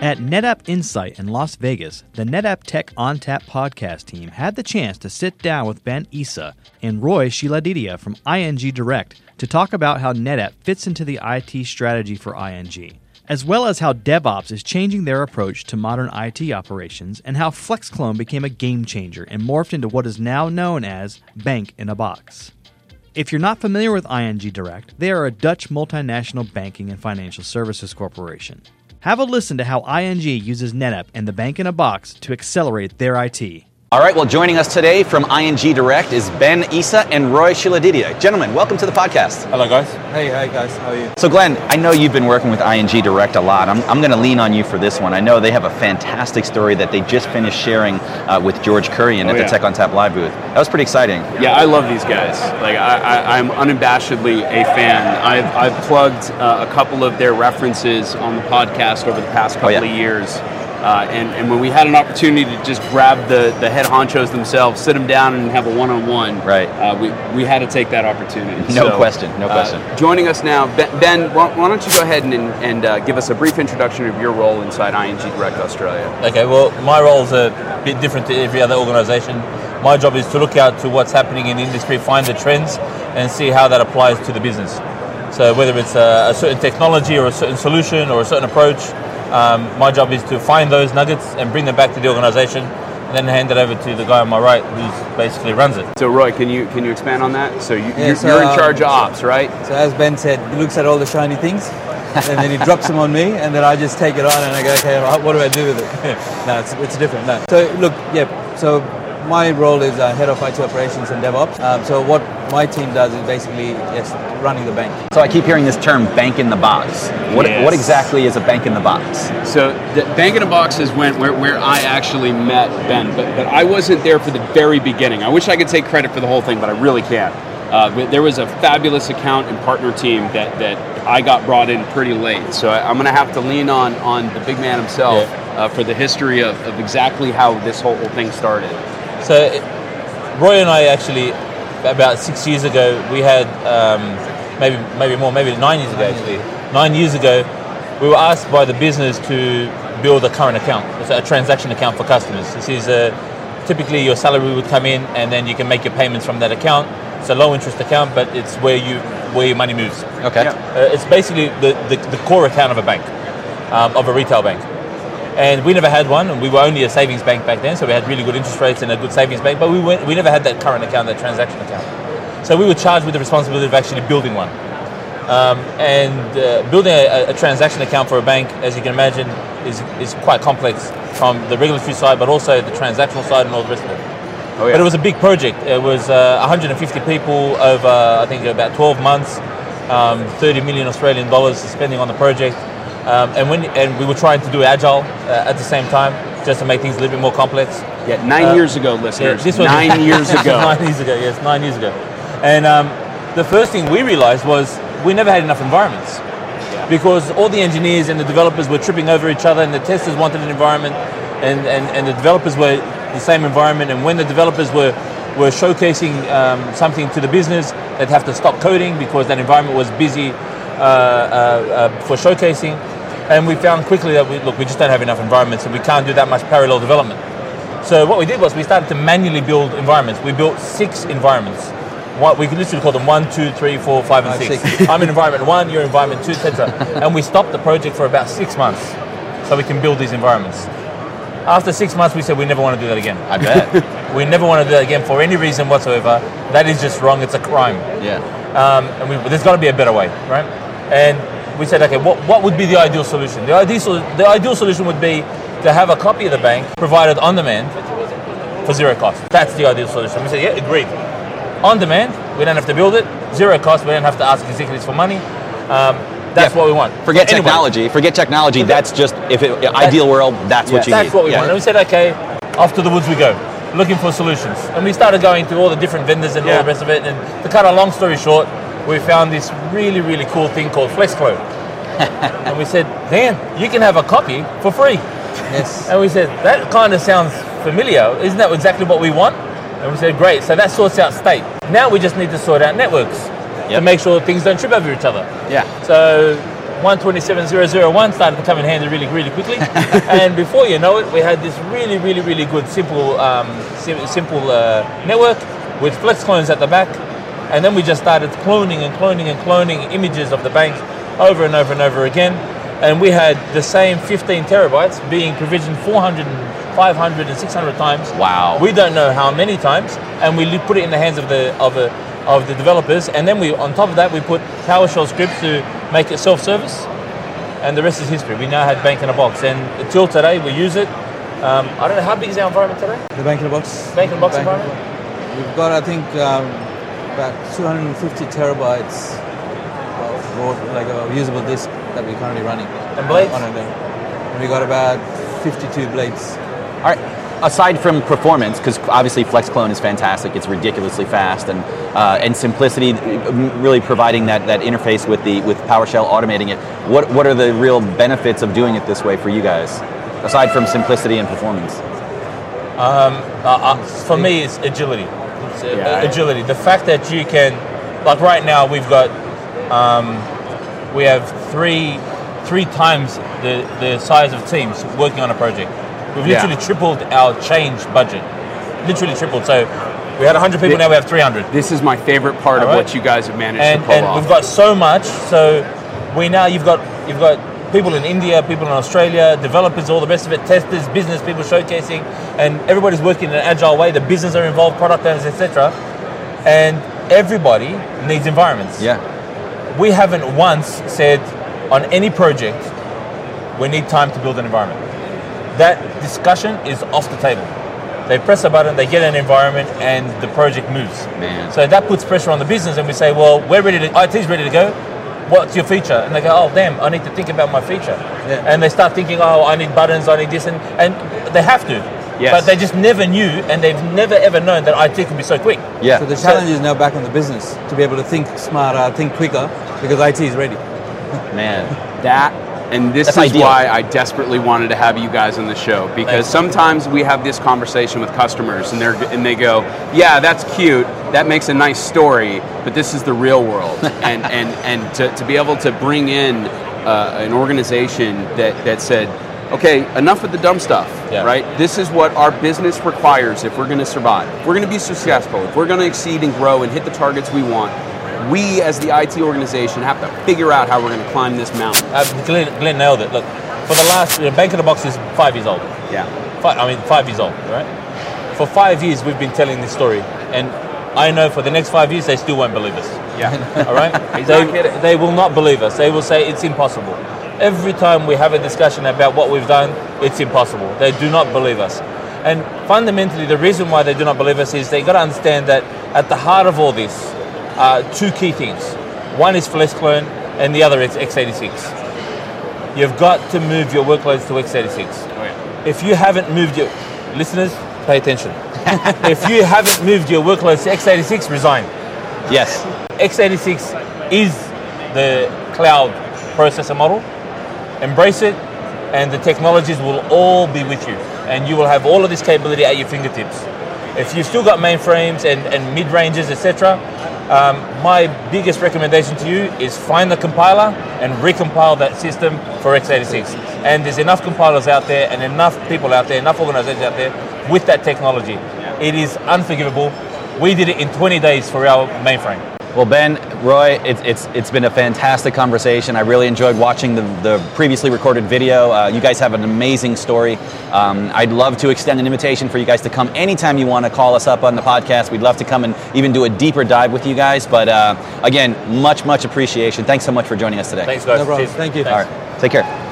At NetApp Insight in Las Vegas, the NetApp Tech on Tap podcast team had the chance to sit down with Ben Issa and Roy Shiladidia from ING Direct to talk about how NetApp fits into the IT strategy for ING, as well as how DevOps is changing their approach to modern IT operations and how FlexClone became a game changer and morphed into what is now known as Bank in a Box. If you're not familiar with ING Direct, they are a Dutch multinational banking and financial services corporation. Have a listen to how ING uses NetApp and the bank in a box to accelerate their IT. All right, well, joining us today from ING Direct is Ben Issa and Roy Shiladidia. Gentlemen, welcome to the podcast. Hello, guys. Hey, hi, guys. How are you? So, Glenn, I know you've been working with ING Direct a lot. I'm, I'm going to lean on you for this one. I know they have a fantastic story that they just finished sharing uh, with George Kurian Oh, at yeah. the Tech on Tap live booth. That was pretty exciting. Yeah, I love these guys. Like, I, I, I'm unabashedly a fan. I've, I've plugged uh, a couple of their references on the podcast over the past couple yeah. of years. Uh, and, and when we had an opportunity to just grab the, the head honchos themselves, sit them down and have a one-on-one, Right. Uh, we, we had to take that opportunity. No question, no question. Uh, joining us now, Ben, ben why, why don't you go ahead and, and uh, give us a brief introduction of your role inside ING Direct Australia? Okay, well, my role is a bit different to every other organization. My job is to look out to what's happening in the industry, find the trends, and see how that applies to the business. So, whether it's a, a certain technology or a certain solution or a certain approach, um, my job is to find those nuggets and bring them back to the organization, and then hand it over to the guy on my right who basically runs it. So, Roy, can you can you expand on that? So, you, Yeah, you're, so, you're in um, charge of ops, right? So as Ben said, he looks at all the shiny things, and then he drops them on me, and then I just take it on, and I go, okay, well, what do I do with it? no, it's, it's different. No. So look, yeah. So my role is uh, head of IT operations and DevOps. Um, so what my team does is basically yes, running the bank. So, I keep hearing this term bank in the box. What, Yes. what exactly is a bank in the box? So the Bank in the Box is when where, where I actually met Ben, but, but I wasn't there for the very beginning. I wish I could take credit for the whole thing, but I really can't. Uh, there was a fabulous account and partner team that, that I got brought in pretty late. So I, I'm going to have to lean on on the big man himself uh, for the history of, of exactly how this whole, whole thing started. So, it- Roy and I actually, about six years ago, we had um, maybe maybe more, maybe nine years ago actually. Nine years ago, we were asked by the business to build a current account, it's a transaction account for customers. This is a, typically your salary would come in, and then you can make your payments from that account. It's a low interest account, but it's where you where your money moves. Okay. Yeah. Uh, it's basically the, the, the core account of a bank, um, of a retail bank. And we never had one, and we were only a savings bank back then, so we had really good interest rates and a good savings bank, but we, went, we never had that current account, that transaction account. So we were charged with the responsibility of actually building one. Um, and uh, building a, a transaction account for a bank, as you can imagine, is, is quite complex from the regulatory side, but also the transactional side and all the rest of it. Oh, yeah. But it was a big project. It was uh, 150 people over, I think, about 12 months, um, 30 million Australian dollars spending on the project. Um, and when and we were trying to do agile uh, at the same time, just to make things a little bit more complex. Yeah, nine Uh, years ago, Yeah, listeners. this was nine years ago. nine years ago, yes, nine years ago. And um, the first thing we realized was we never had enough environments because all the engineers and the developers were tripping over each other, and the testers wanted an environment, and, and, and the developers were the same environment. And when the developers were were showcasing um, something to the business, they'd have to stop coding because that environment was busy uh, uh, uh, for showcasing. And we found quickly that we, look, we just don't have enough environments, and we can't do that much parallel development. So what we did was we started to manually build environments. We built six environments. What we could literally call them one, two, three, four, five, and six. six. I'm in environment one, you're in environment two, etc. and we stopped the project for about six months, so we can build these environments. After six months, we said we never want to do that again. I bet. We never want to do that again for any reason whatsoever. That is just wrong. It's a crime. yeah. Um, and we, there's got to be a better way, right? And we said, okay, what, what would be the ideal solution? The ideal, the ideal solution would be to have a copy of the bank provided on demand for zero cost. That's the ideal solution. We said, yeah, agreed. On demand, we don't have to build it. Zero cost, we don't have to ask executives for money. Um, that's Yeah. what we want. Forget anyway, technology. Forget technology. Forget- That's just if it, ideal world. That's what you that's need. That's what we Yeah. want. And we said, okay, off to the woods we go, looking for solutions. And we started going to all the different vendors and all the rest of it. And to cut a long story short, we found this really, really cool thing called FlexClone. and we said, Dan, you can have a copy for free. Yes. And we said, that kind of sounds familiar. Isn't that exactly what we want? And we said, great. So that sorts out state. Now we just need to sort out networks to make sure things don't trip over each other. Yeah. So 127001 started to come in handy really, really quickly. and before you know it, we had this really, really, really good simple, um, sim- simple uh, network with flex clones at the back. And then we just started cloning and cloning and cloning images of the banks over and over and over again. And we had the same 15 terabytes being provisioned 400, and 500, and 600 times. Wow. We don't know how many times, and we put it in the hands of the of the of the developers. And then we, on top of that, we put PowerShell scripts to make it self-service. And the rest is history. We now had Bank in a Box, and until today, we use it. Um, I don't know how big is our environment today. The bank in a box. Bank in a box Bank environment. We've got, I think, um, about 250 terabytes of raw, like a usable disk that we're currently running. And blades? On it. And we got about 52 blades. All right. Aside from performance, because obviously FlexClone is fantastic, it's ridiculously fast, and uh, and simplicity, really providing that, that interface with the with PowerShell, automating it. What what are the real benefits of doing it this way for you guys, aside from simplicity and performance? Uh, uh, for me, it's agility. It's, uh, Yeah. agility. The fact that you can, like right now, we've got, um, we have three, three times the, the size of teams working on a project. We've Yeah. literally tripled our change budget. Literally tripled. So we had 100 people, now we have 300 This is my favorite part of All right. what you guys have managed and, to pull and off. we've got so much. So we now you've got you've got people in India, people in Australia, developers, all the rest of it, testers, business people showcasing, and everybody's working in an agile way. The business are involved, product owners, etc. And everybody needs environments. Yeah. We haven't once said on any project we need time to build an environment. That discussion is off the table. They press a button, they get an environment, and the project moves. Man. So that puts pressure on the business, and we say, well, we're ready to, IT's ready to go. What's your feature? And they go, oh, damn, I need to think about my feature. Yeah. And they start thinking, oh, I need buttons, I need this, and, and they have to. Yes. But they just never knew, and they've never ever known that IT can be so quick. Yeah. So the challenge is now back on the business to be able to think smarter, think quicker, because IT is ready. Man. that and this That's is ideal. why I desperately wanted to have you guys on the show because sometimes we have this conversation with customers and and they go, "Yeah, that's cute. That makes a nice story, but this is the real world." and and and to, to be able to bring in uh, an organization that that said, "Okay, enough with the dumb stuff." Yeah. Right? This is what our business requires if we're going to survive. If we're going to be successful, if we're going to exceed and grow and hit the targets we want, we as the IT organization have to figure out how we're going to climb this mountain. Uh, Glenn, Glenn nailed it. Look, for the last, you know, Bank of the Box is five years old. Yeah. Five, I mean, five years old, right? For five years, we've been telling this story, and I know for the next five years, they still won't believe us. Yeah. All right? They, they will not believe us. They will say it's impossible. Every time we have a discussion about what we've done, it's impossible. They do not believe us. And fundamentally, the reason why they do not believe us is they got to understand that at the heart of all this are two key things. One is FlexClone, and the other is x86. You've got to move your workloads to x86 if you haven't moved your listeners, pay attention. if you haven't moved your workloads to x86, resign. Yes. x86 is the cloud processor model. Embrace it, and the technologies will all be with you, and you will have all of this capability at your fingertips. If you've still got mainframes and, and mid ranges, etc., um, my biggest recommendation to you is find the compiler and recompile that system for x86. And there's enough compilers out there, and enough people out there, enough organizations out there with that technology. It is unforgivable. We did it in 20 days for our mainframe. Well, Ben, Roy, it's, it's, it's been a fantastic conversation. I really enjoyed watching the, the previously recorded video. Uh, you guys have an amazing story. Um, I'd love to extend an invitation for you guys to come anytime you want to call us up on the podcast. We'd love to come and even do a deeper dive with you guys. But uh, again, much, much appreciation. Thanks so much for joining us today. Thanks, guys. No Thank you. All right. Take care.